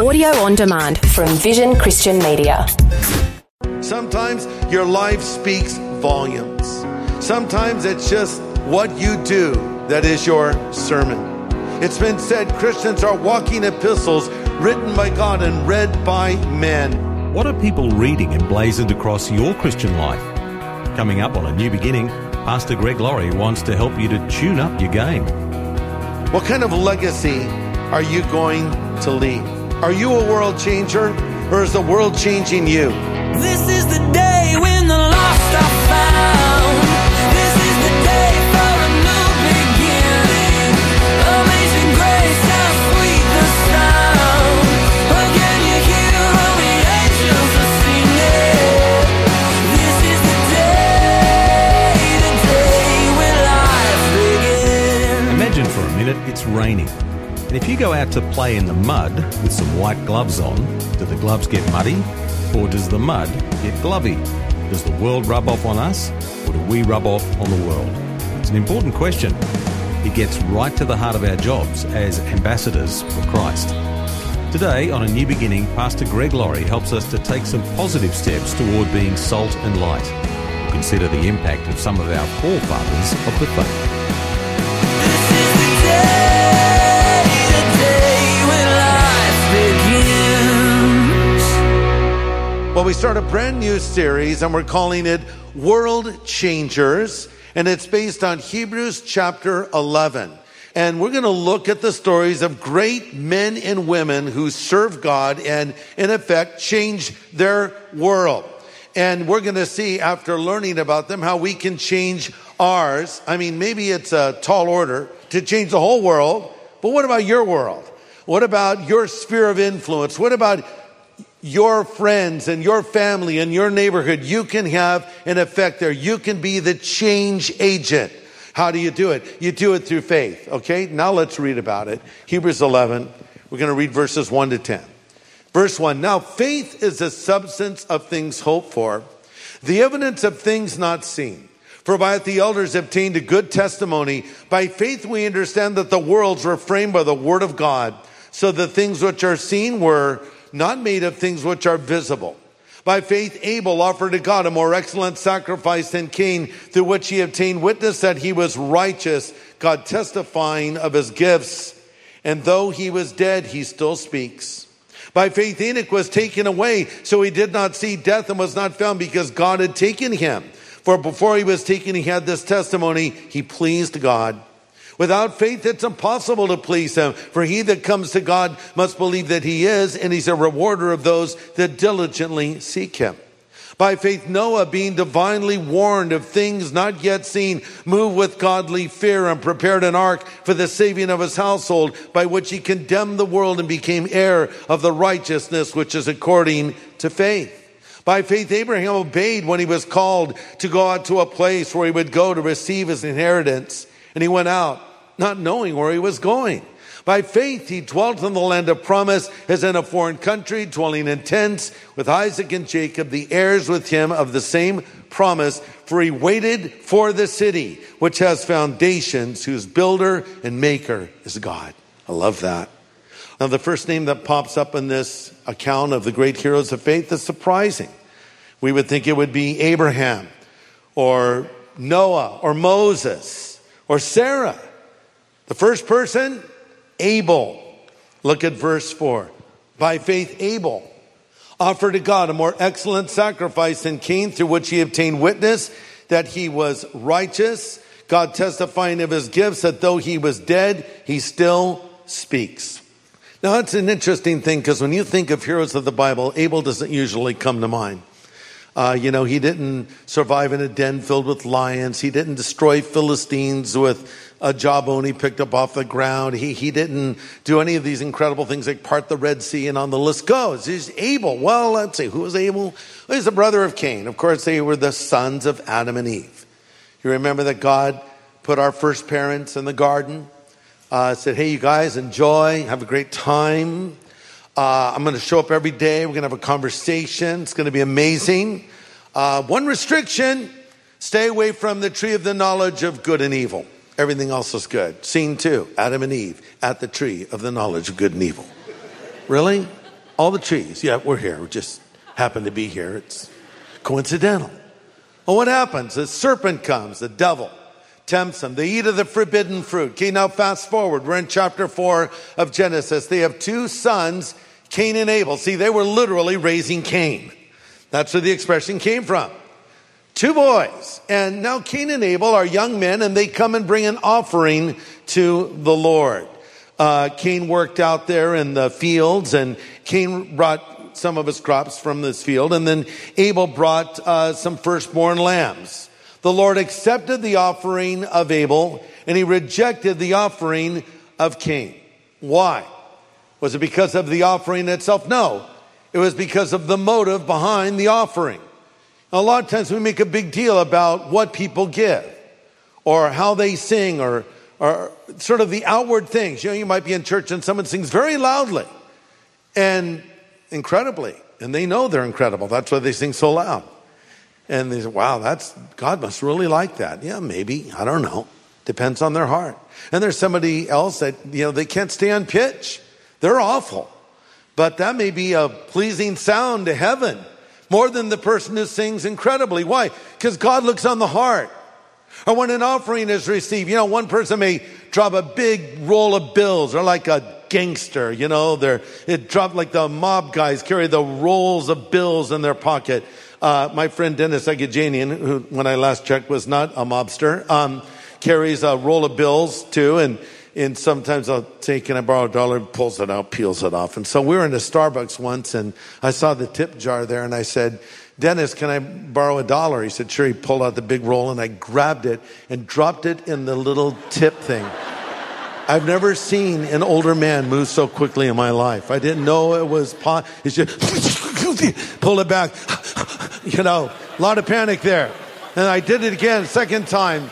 Audio on demand from Vision Christian Media. Sometimes your life speaks volumes. Sometimes it's just what you do that is your sermon. It's been said Christians are walking epistles written by God and read by men. What are people reading emblazoned across your Christian life? Coming up on A New Beginning, Pastor Greg Laurie wants to help you to tune up your game. What kind of legacy are you going to leave? Are you a world changer or is the world changing you? This is the day when the lost are found. Play in the mud with some white gloves on, do the gloves get muddy? Or does the mud get glovy? Does the world rub off on us? Or do we rub off on the world? It's an important question. It gets right to the heart of our jobs as ambassadors for Christ. Today, on A New Beginning, Pastor Greg Laurie helps us to take some positive steps toward being salt and light. Consider the impact of some of our forefathers of the faith. Well, we start a brand new series and we're calling it World Changers, and it's based on Hebrews chapter 11. And we're going to look at the stories of great men and women who serve God and, in effect, change their world. And we're going to see, after learning about them, how we can change ours. I mean, maybe it's a tall order to change the whole world, but what about your world? What about your sphere of influence? What about your friends and your family and your neighborhood, you can have an effect there. You can be the change agent. How do you do it? You do it through faith. Okay, now let's read about it. Hebrews 11, we're going to read verses 1 to 10. Verse 1 Now faith is the substance of things hoped for, the evidence of things not seen. For by it the elders obtained a good testimony. By faith we understand that the worlds were framed by the word of God, so the things which are seen were not made of things which are visible. By faith, Abel offered to God a more excellent sacrifice than Cain, through which he obtained witness that he was righteous, God testifying of his gifts. And though he was dead, he still speaks. By faith, Enoch was taken away, so he did not see death and was not found because God had taken him. For before he was taken, he had this testimony, he pleased God. Without faith, it's impossible to please him. For he that comes to God must believe that he is, and he's a rewarder of those that diligently seek him. By faith, Noah, being divinely warned of things not yet seen, moved with godly fear and prepared an ark for the saving of his household, by which he condemned the world and became heir of the righteousness which is according to faith. By faith, Abraham obeyed when he was called to go out to a place where he would go to receive his inheritance. And he went out not knowing where he was going. By faith, he dwelt in the land of promise as in a foreign country, dwelling in tents with Isaac and Jacob, the heirs with him of the same promise. For he waited for the city which has foundations, whose builder and maker is God. I love that. Now, the first name that pops up in this account of the great heroes of faith is surprising. We would think it would be Abraham or Noah or Moses or Sarah. The first person, Abel. Look at verse 4. By faith, Abel offered to God a more excellent sacrifice than Cain, through which he obtained witness that he was righteous, God testifying of his gifts that though he was dead, he still speaks. Now, that's an interesting thing because when you think of heroes of the Bible, Abel doesn't usually come to mind. Uh, you know, he didn't survive in a den filled with lions. He didn't destroy Philistines with a jawbone he picked up off the ground. He, he didn't do any of these incredible things like part the Red Sea and on the list goes. He's Abel. Well, let's see. Who was Abel? Well, he's the brother of Cain. Of course, they were the sons of Adam and Eve. You remember that God put our first parents in the garden, uh, said, hey, you guys, enjoy, have a great time. Uh, I'm going to show up every day. We're going to have a conversation. It's going to be amazing. Uh, one restriction stay away from the tree of the knowledge of good and evil. Everything else is good. Scene two Adam and Eve at the tree of the knowledge of good and evil. Really? All the trees. Yeah, we're here. We just happen to be here. It's coincidental. Well, what happens? The serpent comes, the devil tempts them. They eat of the forbidden fruit. Okay, now fast forward. We're in chapter four of Genesis. They have two sons, Cain and Abel. See, they were literally raising Cain. That's where the expression came from. Two boys. And now Cain and Abel are young men and they come and bring an offering to the Lord. Uh, Cain worked out there in the fields and Cain brought some of his crops from this field and then Abel brought uh, some firstborn lambs. The Lord accepted the offering of Abel and he rejected the offering of Cain. Why? Was it because of the offering itself? No. It was because of the motive behind the offering. A lot of times we make a big deal about what people give or how they sing or, or sort of the outward things. You know, you might be in church and someone sings very loudly and incredibly, and they know they're incredible. That's why they sing so loud. And they say, wow, that's, God must really like that. Yeah, maybe. I don't know. Depends on their heart. And there's somebody else that, you know, they can't stay on pitch. They're awful. But that may be a pleasing sound to heaven more than the person who sings incredibly. Why? Because God looks on the heart. Or when an offering is received, you know, one person may drop a big roll of bills or like a gangster, you know, they're, it dropped like the mob guys carry the rolls of bills in their pocket. Uh, my friend Dennis Agajanian, who when I last checked was not a mobster, um, carries a roll of bills too and and sometimes I'll say, can I borrow a dollar? Pulls it out, peels it off. And so we were in a Starbucks once and I saw the tip jar there and I said, Dennis, can I borrow a dollar? He said, sure. He pulled out the big roll and I grabbed it and dropped it in the little tip thing. I've never seen an older man move so quickly in my life. I didn't know it was pot. He just pull it back. You know, a lot of panic there. And I did it again, second time.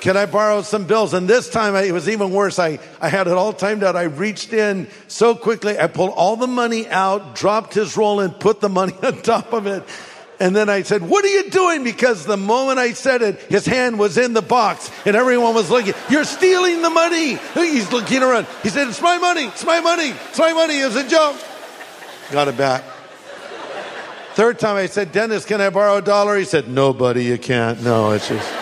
Can I borrow some bills? And this time it was even worse. I, I had it all timed out. I reached in so quickly. I pulled all the money out, dropped his roll and put the money on top of it. And then I said, what are you doing? Because the moment I said it, his hand was in the box and everyone was looking, you're stealing the money. He's looking around. He said, it's my money. It's my money. It's my money. It a joke. Got it back. Third time I said, Dennis, can I borrow a dollar? He said, nobody, you can't. No, it's just.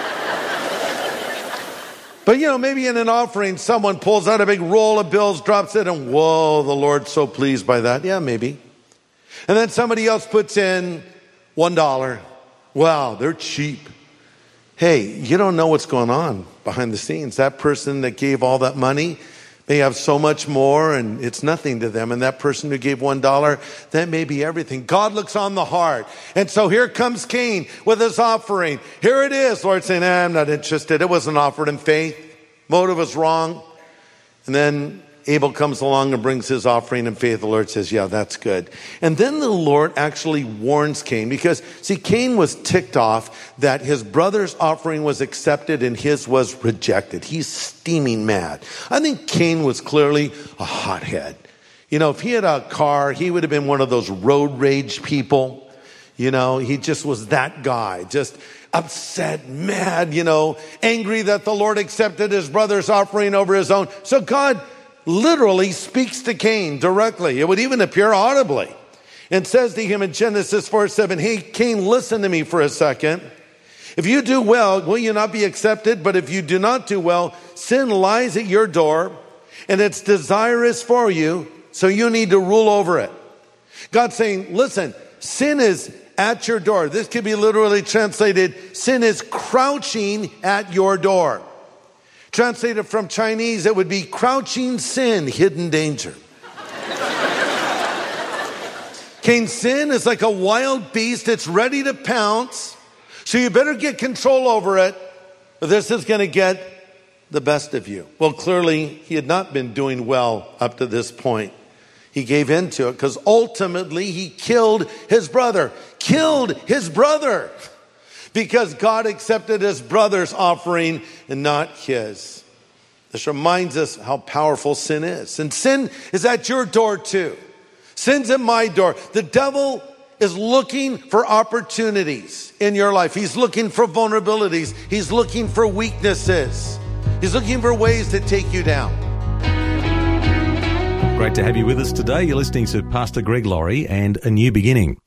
But you know, maybe in an offering, someone pulls out a big roll of bills, drops it, and whoa, the Lord's so pleased by that. Yeah, maybe. And then somebody else puts in one dollar. Wow, they're cheap. Hey, you don't know what's going on behind the scenes. That person that gave all that money, they have so much more and it's nothing to them. And that person who gave one dollar, that may be everything. God looks on the heart. And so here comes Cain with his offering. Here it is. Lord saying, I'm not interested. It wasn't offered in faith. Motive was wrong. And then Abel comes along and brings his offering and faith. The Lord says, yeah, that's good. And then the Lord actually warns Cain because see, Cain was ticked off that his brother's offering was accepted and his was rejected. He's steaming mad. I think Cain was clearly a hothead. You know, if he had a car, he would have been one of those road rage people. You know, he just was that guy, just upset, mad, you know, angry that the Lord accepted his brother's offering over his own. So God literally speaks to Cain directly. It would even appear audibly and says to him in Genesis 4 7, Hey, Cain, listen to me for a second. If you do well, will you not be accepted? But if you do not do well, sin lies at your door and its desire is for you. So you need to rule over it. God's saying, listen, sin is at your door. This could be literally translated, sin is crouching at your door. Translated from Chinese, it would be crouching sin, hidden danger. Cain's sin is like a wild beast. It's ready to pounce. So you better get control over it. But this is going to get the best of you. Well, clearly he had not been doing well up to this point. He gave in to it because ultimately he killed his brother. Killed his brother because God accepted his brother's offering and not his. This reminds us how powerful sin is. And sin is at your door too. Sin's at my door. The devil is looking for opportunities in your life. He's looking for vulnerabilities. He's looking for weaknesses. He's looking for ways to take you down. Great to have you with us today. You're listening to Pastor Greg Laurie and A New Beginning.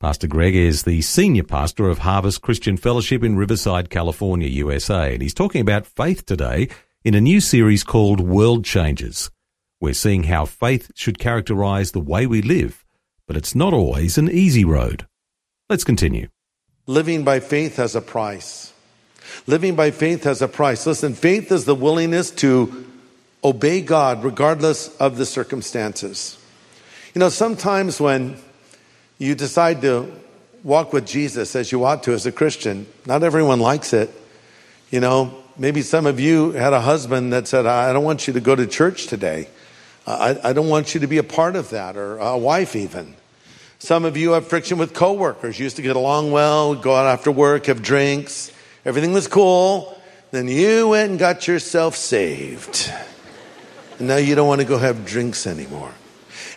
Pastor Greg is the senior pastor of Harvest Christian Fellowship in Riverside, California, USA, and he's talking about faith today in a new series called World Changers. We're seeing how faith should characterize the way we live, but it's not always an easy road. Let's continue. Living by faith has a price. Living by faith has a price. Listen, faith is the willingness to obey God regardless of the circumstances. You know, sometimes when you decide to walk with Jesus as you ought to as a Christian, not everyone likes it. You know, maybe some of you had a husband that said, I don't want you to go to church today. I, I don't want you to be a part of that, or a wife even. Some of you have friction with coworkers. You used to get along well, go out after work, have drinks. Everything was cool. Then you went and got yourself saved. And now you don't want to go have drinks anymore.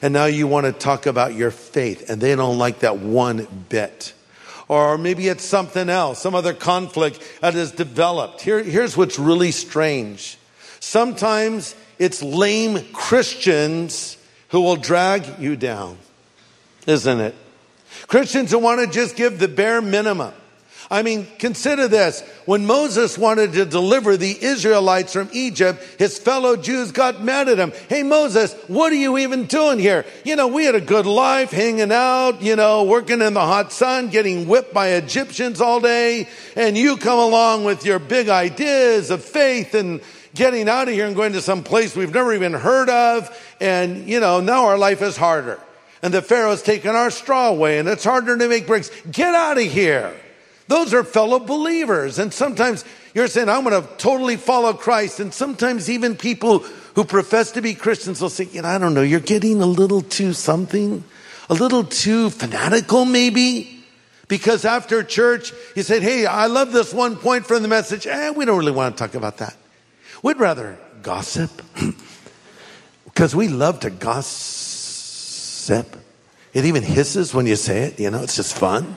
And now you want to talk about your faith, and they don't like that one bit. Or maybe it's something else, some other conflict that has developed. Here, here's what's really strange. Sometimes it's lame Christians who will drag you down, isn't it? Christians who want to just give the bare minimum. I mean, consider this. When Moses wanted to deliver the Israelites from Egypt, his fellow Jews got mad at him. Hey, Moses, what are you even doing here? You know, we had a good life hanging out, you know, working in the hot sun, getting whipped by Egyptians all day. And you come along with your big ideas of faith and getting out of here and going to some place we've never even heard of. And, you know, now our life is harder. And the Pharaoh's taken our straw away and it's harder to make bricks. Get out of here. Those are fellow believers. And sometimes you're saying, I'm going to totally follow Christ. And sometimes even people who profess to be Christians will say, you know, I don't know, you're getting a little too something, a little too fanatical maybe. Because after church, you said, hey, I love this one point from the message. Eh, we don't really want to talk about that. We'd rather gossip. because we love to gossip. It even hisses when you say it, you know, it's just fun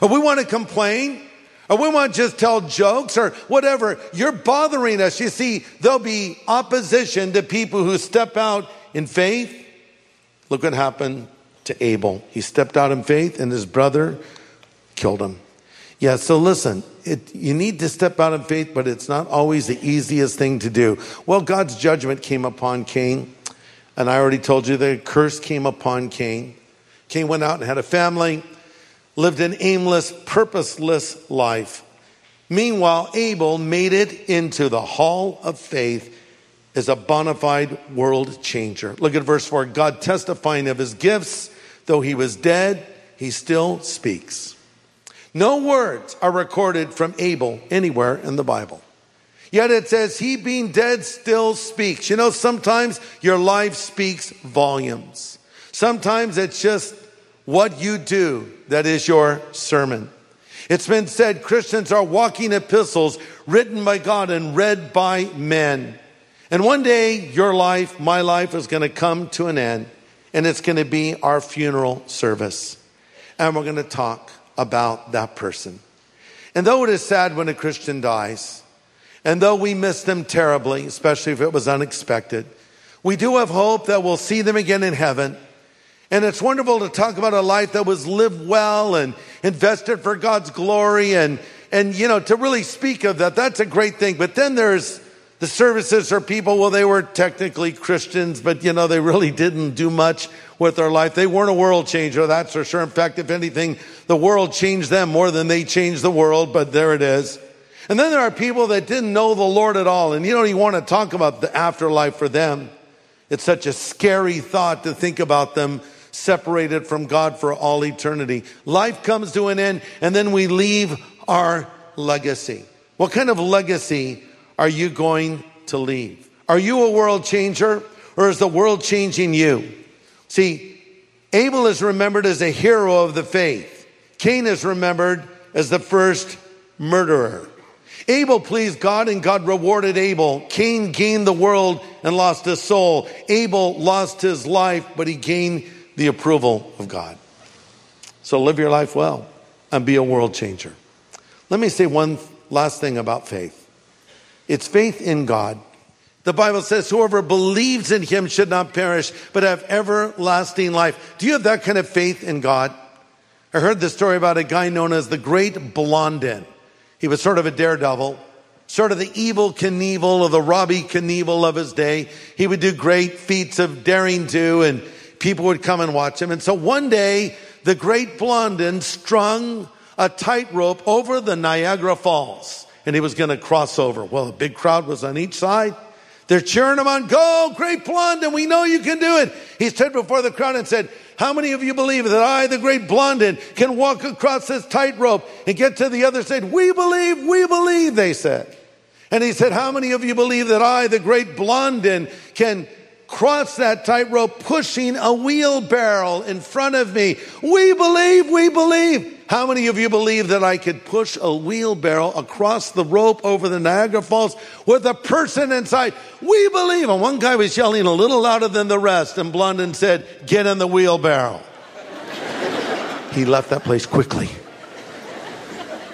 or we want to complain, or we want to just tell jokes, or whatever. You're bothering us. You see, there'll be opposition to people who step out in faith. Look what happened to Abel. He stepped out in faith, and his brother killed him. Yeah, so listen, it, you need to step out in faith, but it's not always the easiest thing to do. Well, God's judgment came upon Cain, and I already told you the curse came upon Cain. Cain went out and had a family lived an aimless, purposeless life. Meanwhile, Abel made it into the hall of faith as a bona fide world changer. Look at verse 4 God testifying of his gifts, though he was dead, he still speaks. No words are recorded from Abel anywhere in the Bible. Yet it says, He being dead still speaks. You know, sometimes your life speaks volumes. Sometimes it's just what you do that is your sermon. It's been said Christians are walking epistles written by God and read by men. And one day, your life, my life, is going to come to an end, and it's going to be our funeral service. And we're going to talk about that person. And though it is sad when a Christian dies, and though we miss them terribly, especially if it was unexpected, we do have hope that we'll see them again in heaven and it's wonderful to talk about a life that was lived well and invested for God's glory and, and, you know, to really speak of that, that's a great thing. But then there's the services for people, well, they were technically Christians, but, you know, they really didn't do much with their life. They weren't a world changer, that's for sure. In fact, if anything, the world changed them more than they changed the world, but there it is. And then there are people that didn't know the Lord at all. And you don't even want to talk about the afterlife for them. It's such a scary thought to think about them separated from God for all eternity. Life comes to an end and then we leave our legacy. What kind of legacy are you going to leave? Are you a world changer or is the world changing you? See, Abel is remembered as a hero of the faith. Cain is remembered as the first murderer. Abel pleased God and God rewarded Abel. Cain gained the world and lost his soul. Abel lost his life, but he gained the approval of God. So live your life well and be a world changer. Let me say one last thing about faith it's faith in God, The Bible says whoever believes in him should not perish, but have everlasting life. Do you have that kind of faith in God? I heard the story about a guy known as the Great Blondin. He was sort of a daredevil, sort of the Evel Knievel or the Robbie Knievel of his day. He would do great feats of daring do and people would come and watch him. And so one day, the Great Blondin strung a tightrope over the Niagara Falls and he was going to cross over. Well, a big crowd was on each side. They're cheering him on. Go, great Blondin. We know you can do it. He stood before the crowd and said, how many of you believe that I, the great Blondin, can walk across this tightrope and get to the other side? We believe, we believe, they said. And he said, how many of you believe that I, the great Blondin, can cross that tightrope pushing a wheelbarrow in front of me? We believe, we believe. How many of you believe that I could push a wheelbarrow across the rope over the Niagara Falls with a person inside? We believe. And one guy was yelling a little louder than the rest, and Blondin said, Get in the wheelbarrow. he left that place quickly.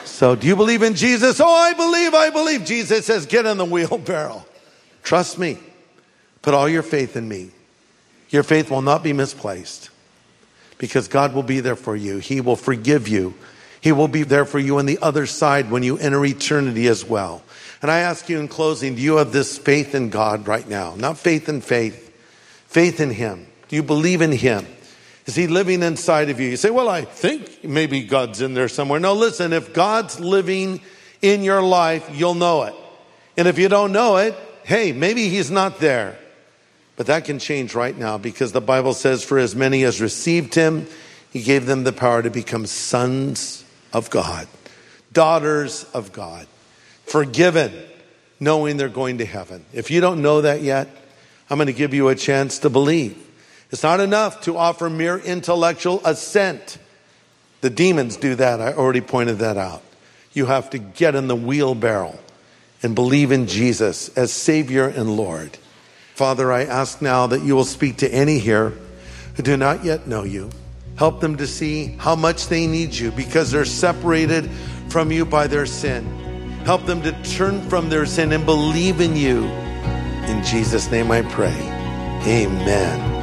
So, do you believe in Jesus? Oh, I believe, I believe. Jesus says, Get in the wheelbarrow. Trust me. Put all your faith in me. Your faith will not be misplaced because God will be there for you. He will forgive you. He will be there for you on the other side when you enter eternity as well. And I ask you in closing, do you have this faith in God right now? Not faith in faith, faith in Him. Do you believe in Him? Is He living inside of you? You say, well, I think maybe God's in there somewhere. No, listen, if God's living in your life, you'll know it. And if you don't know it, hey, maybe He's not there. But that can change right now because the Bible says, for as many as received him, he gave them the power to become sons of God, daughters of God, forgiven, knowing they're going to heaven. If you don't know that yet, I'm going to give you a chance to believe. It's not enough to offer mere intellectual assent. The demons do that. I already pointed that out. You have to get in the wheelbarrow and believe in Jesus as Savior and Lord. Father, I ask now that you will speak to any here who do not yet know you. Help them to see how much they need you because they're separated from you by their sin. Help them to turn from their sin and believe in you. In Jesus' name I pray. Amen.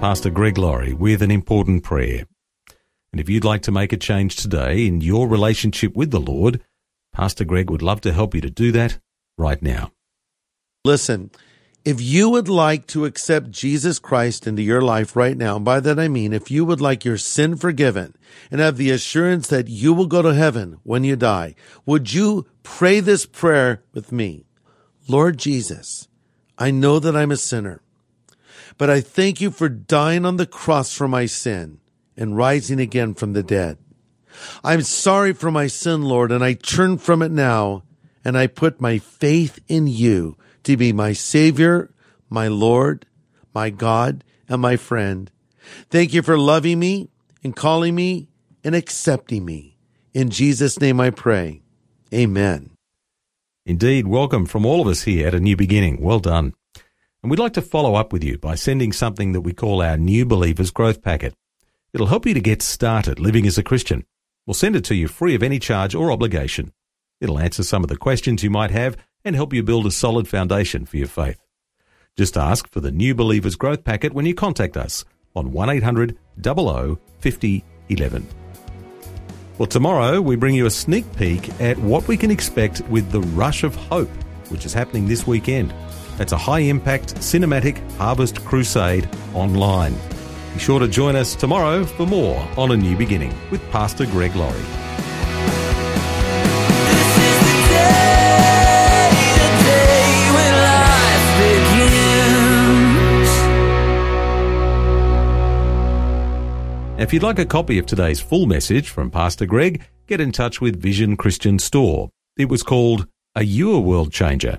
Pastor Greg Laurie with an important prayer. And if you'd like to make a change today in your relationship with the Lord, Pastor Greg would love to help you to do that right now. Listen, if you would like to accept Jesus Christ into your life right now, and by that I mean if you would like your sin forgiven and have the assurance that you will go to heaven when you die, would you pray this prayer with me? Lord Jesus, I know that I'm a sinner, but I thank you for dying on the cross for my sin and rising again from the dead. I'm sorry for my sin, Lord, and I turn from it now, and I put my faith in you to be my Savior, my Lord, my God, and my friend. Thank you for loving me and calling me and accepting me. In Jesus' name I pray. Amen. Indeed, welcome from all of us here at A New Beginning. Well done. And we'd like to follow up with you by sending something that we call our New Believers Growth Packet. It'll help you to get started living as a Christian. We'll send it to you free of any charge or obligation. It'll answer some of the questions you might have and help you build a solid foundation for your faith. Just ask for the New Believers Growth Packet when you contact us on 1800 00 50 11. Well, tomorrow we bring you a sneak peek at what we can expect with the Rush of Hope, which is happening this weekend. That's a high impact cinematic harvest crusade online. Be sure to join us tomorrow for more on A New Beginning with Pastor Greg Laurie. This is the day, the day when life begins. Now, if you'd like a copy of today's full message from Pastor Greg, get in touch with Vision Christian Store. It was called Are You a World Changer?